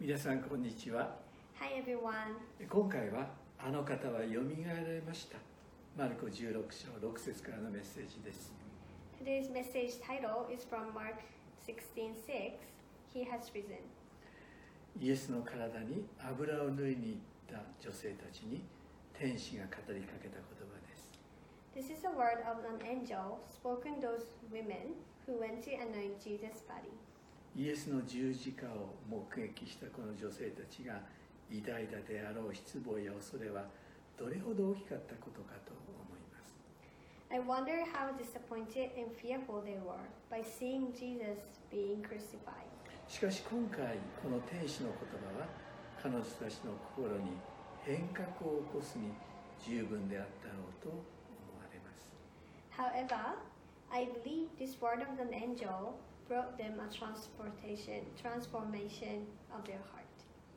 皆さんこんにちは Hi everyone. 今回はあの方はよみがえられましたマルコ16章6節からのメッセージです Today's message title is from Mark 16:6. He has risen. イエスの体に油を塗りに行った女性たちに天使が語りかけた言葉です This is a word of an angel spoken to those women who went to anoint Jesus' body. イエスの十字架を目撃したこの女性たちが偉大だであろう失望や恐れはどれほど大きかったことかと思います I wonder how disappointed and fearful they were by seeing Jesus being crucified. しかし今回この天使の言葉は彼女たちの心に変革を起こすに十分であったろうと思われます However, I believe this word of an angel brought them a transportation, transformation of their heart.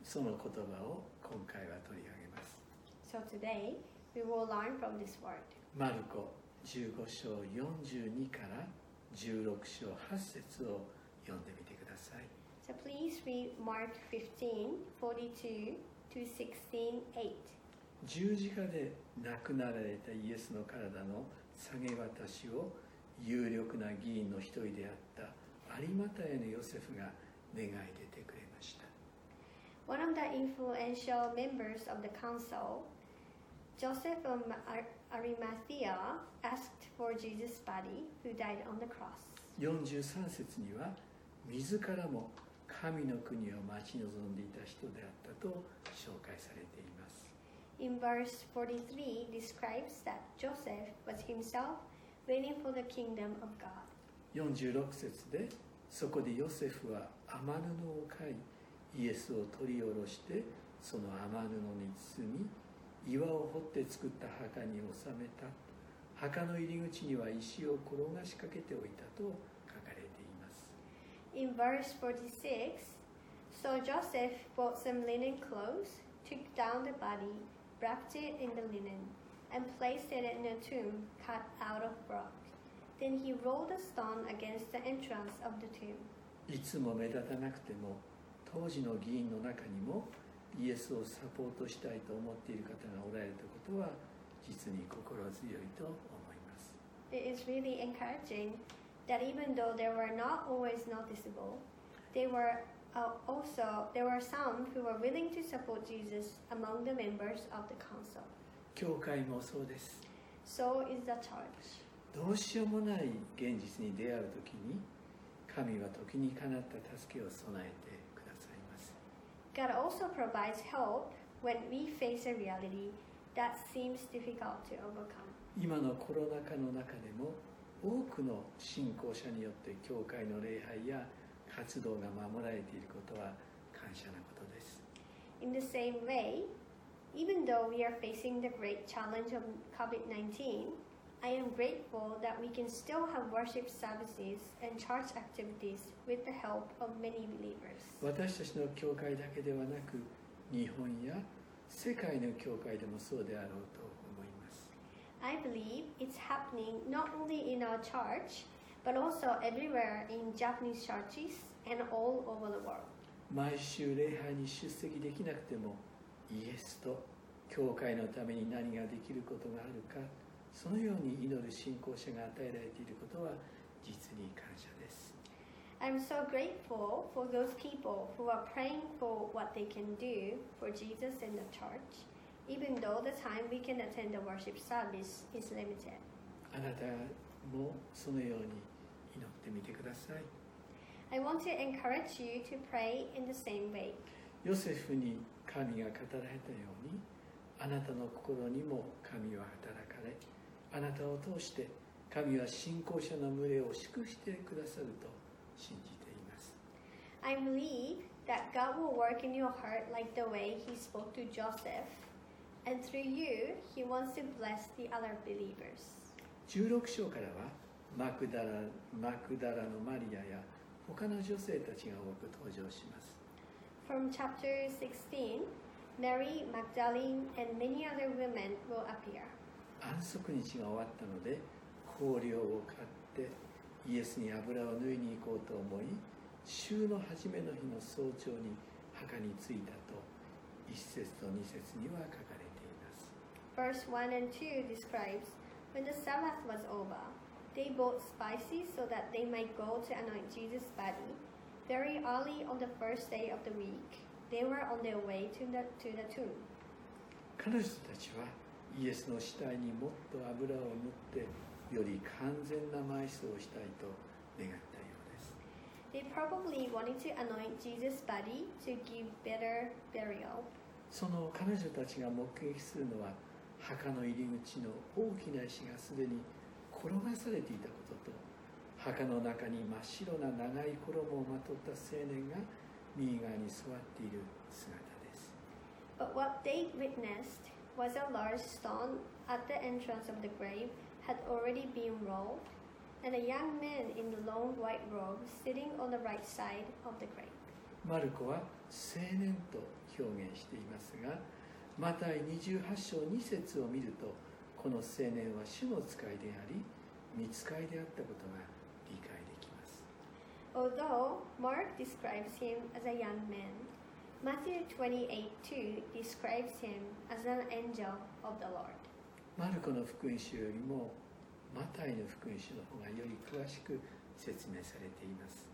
その言葉を今回は取り上げます So today, we will learn from this word. マルコ15章42から16章8節を読んでみてください So please read Mark 15, 42 to 16, 8. 十字架で亡くなられたイエスの体の下げ渡しを有力な議員の一人であった有馬太へのヨセフが願い出てくれました One of the influential members of the council, Joseph of Ar- Arimathea, asked for Jesus' body, who died on the cross. 43節には自らも神の国を待ち望んでいた人であったと紹介されています In verse 43, describes that Joseph was himself waiting for the kingdom of God. 46節でそこでヨセフは雨布を買いイエスを取り下ろしてその雨布に包み岩を掘って作った墓に収めた墓の入り口には石を転がしかけておいたと書かれています In verse 46, so Joseph bought some linen clothes, took down the body, wrapped it in the linen, and placed it in a tomb cut out of rock. Then he rolled a stone against the entrance of the tomb. いつも目立たなくても当時の議員の中にもイエスをサポートしたいと思っている方がおられたことは実に心強いと思います It is really encouraging that even though they were not always noticeable, they were uh, also there were some who were willing to support Jesus among the members of the council. 教会もそうです So is the church. どうしようもない現実に出会う時に神は時にかなった助けを備えてくださいます God also provides help when we face a reality that seems difficult to overcome. 今のコロナ禍の中でも多くの信仰者によって教会の礼拝や活動が守られていることは感謝なことです In the same way, even though we are facing the great challenge of COVID 19, I am grateful that we can still have worship services and church activities with the help of many believers. 私たちの教会だけではなく日本や世界の教会でもそうであろうと思います I believe it's happening not only in our church, but also everywhere in Japanese churches and all over the world. 毎週礼拝に出席できなくてもイエスと教会のために何ができることがあるか そのように祈る信仰者が与えられていることは実に感謝です I'm so grateful for those people who are praying for what they can do for Jesus and the church, even though the time we can attend the worship service is limited. あなたもそのように祈ってみてください I want to encourage you to pray in the same way. ヨセフに神が語られたようにあなたの心にも神は働かれあなたを通して神は信仰者の群れを祝してくださると信じています I believe that God will work in your heart like the way He spoke to Joseph, and through you, He wants to bless the other believers. 16章からはマクダラマクダラのマリアや他の女性たちが多く登場します From chapter 16, Mary Magdalene and many other women will appear. 安息日が終わったので香料を買ってイエスに油を塗りに行こうと思い週の初めの日の早朝に墓に着いたと1節と2節には書かれています Verse 1 and 2 describes when the Sabbath was over, they bought spices so that they might go to anoint Jesus' body. Very early on the first day of the week, they were on their way to the, to the tomb. 彼女たちはイエスの死体にもっと油を塗ってより完全な埋葬をしたいと願ったようです They probably wanted to anoint Jesus' body to give better burial. その彼女たちが目撃するのは墓の入り口の大きな石がすでに転がされていたことと墓の中に真っ白な長い衣をまとった青年が右側に座っている姿です But what they witnessed was a large stone at the entrance of the grave had already been rolled, and a young man in a long white robe sitting on the right side of the grave. マルコは青年と表現していますがマタイ28章2節を見るとこの青年は主の使いであり見使いであったことが理解できます Although Mark describes him as a young man, Matthew 28 2 describes him as an angel of the Lord. マルコの福音書よりもマタイの福音書の方がより詳しく説明されています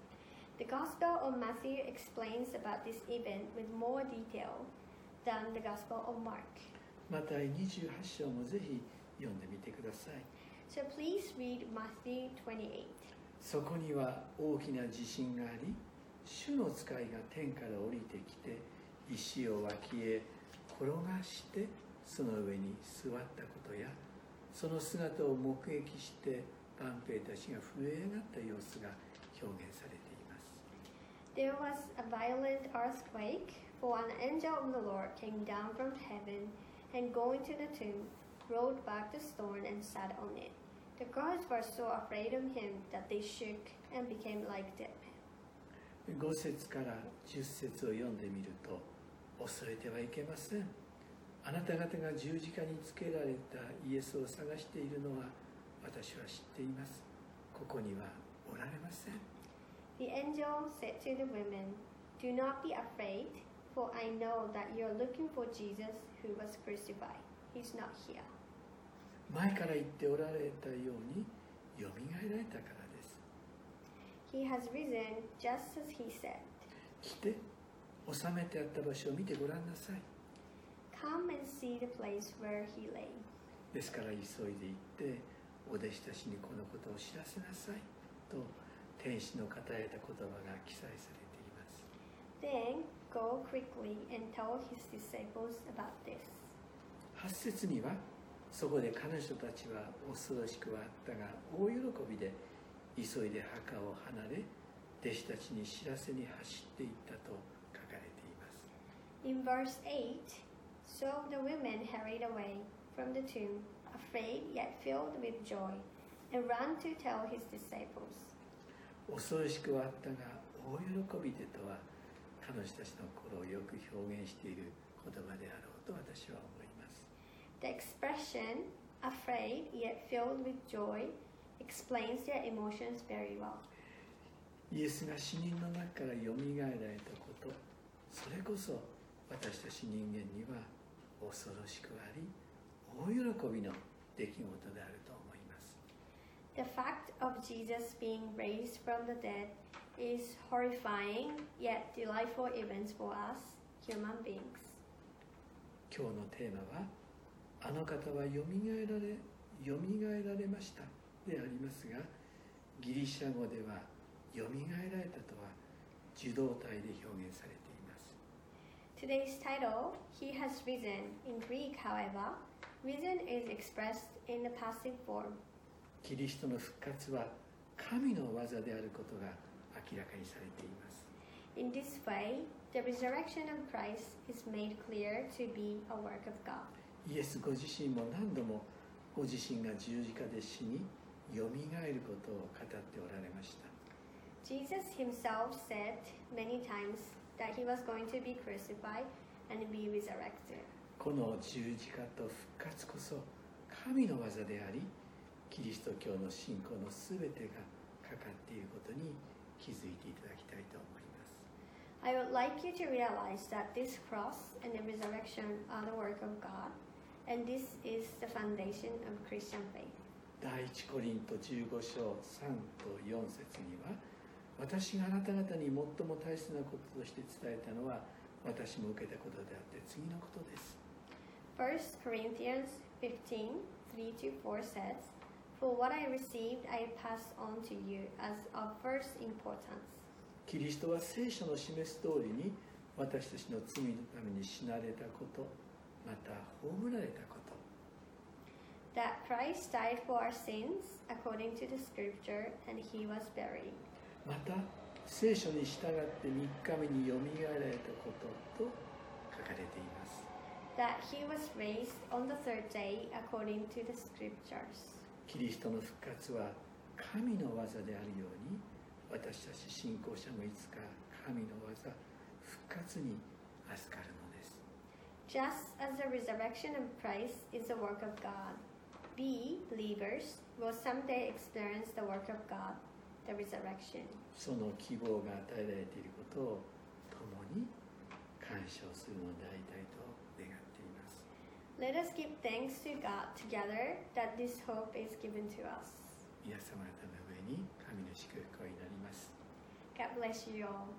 The Gospel of Matthew explains about this event with more detail than the Gospel of Mark. マタイ28章もぜひ読んでみてください So please read Matthew 28. そこには大きな地震があり 主の使いが天から降りてきて石を脇へ転がしてその上に座ったことやその姿を目撃して万兵たちが震え上がった様子が表現されています There was a violent earthquake, for an angel of the Lord came down from heaven and going to the tomb, rolled back the stone and sat on it. The guards were so afraid of him that they shook and became like dead men. 5節から10節を読んでみると恐れてはいけませんあなた方が十字架につけられたイエスを探しているのは私は知っていますここにはおられません The angel said to the women, Do not be afraid, for I know that you are looking for Jesus who was crucified. He's not here. 前から言っておられたようによみがえられたから He has risen just as he said. 来て収めてあった場所を見てごらんなさい Come and see the place where he lay. ですから急いで行ってお弟子たちにこのことを知らせなさいと天使の語られた言葉が記載されています Then go quickly and tell his disciples about this. 8節にはそこで彼女たちは恐ろしくはあったが大喜びで急いで墓を離れ弟子たちに知らせに走っていったと書かれています In verse 8, so the women hurried away from the tomb, afraid yet filled with joy, and ran to tell his disciples. 恐ろしくはあったが大喜びでとは彼女たちの心をよく表現している言葉であろうと私は思います The expression, afraid yet filled with joy, explains their emotions very well. イエスが死人の中からよみがえられたことそれこそ私たち人間には恐ろしくあり大喜びの出来事であると思います The fact of Jesus being raised from the dead is horrifying yet delightful events for us, human beings. 今日のテーマは「あの方はよみがえられよみがえられました」でありますがギリシャ語では「よみがえられた」とは受動体で表現されています Today's title, He Has Risen, in Greek, however, risen is expressed in the passive form. キリストの復活は神の技であることが明らかにされています In this way, the resurrection of Christ is made clear to be a work of God. イエスご自身も何度もご自身が十字架で死によみがえることを語っておられました Jesus himself said many times that he was going to be crucified and be resurrected. この十字架と復活こそ神の技でありキリスト教の信仰のすべてがかかっていることに気づいていただきたいと思います I would like you to realize that this cross and the resurrection are the work of God, and this is the foundation of Christian faith. 第一コリント15章3と4節には私があなた方に最も大切なこととして伝えたのは私も受けたことであって次のことです1 Corinthians 15 3 to 4 says, For what I received I pass on to you as of first importance. キリストは聖書の示す通りに私たちの罪のために死なれたことまた葬られたこと That Christ died for our sins according to the scripture, and he was buried. また聖書に従って3日目によみがえられたことと書かれています That he was raised on the third day according to the scriptures. キリストの復活は神の技であるように私たち信仰者もいつか神の技復活に預かるのです Just as the resurrection of Christ is the work of God, we, believers, will someday experience the work of God, the resurrection. その希望が与えられていることを共に感謝をするのでありたいと願っています Let us give thanks to God together that this hope is given to us. 皆様方の上に神の祝福を祈ります God bless you all.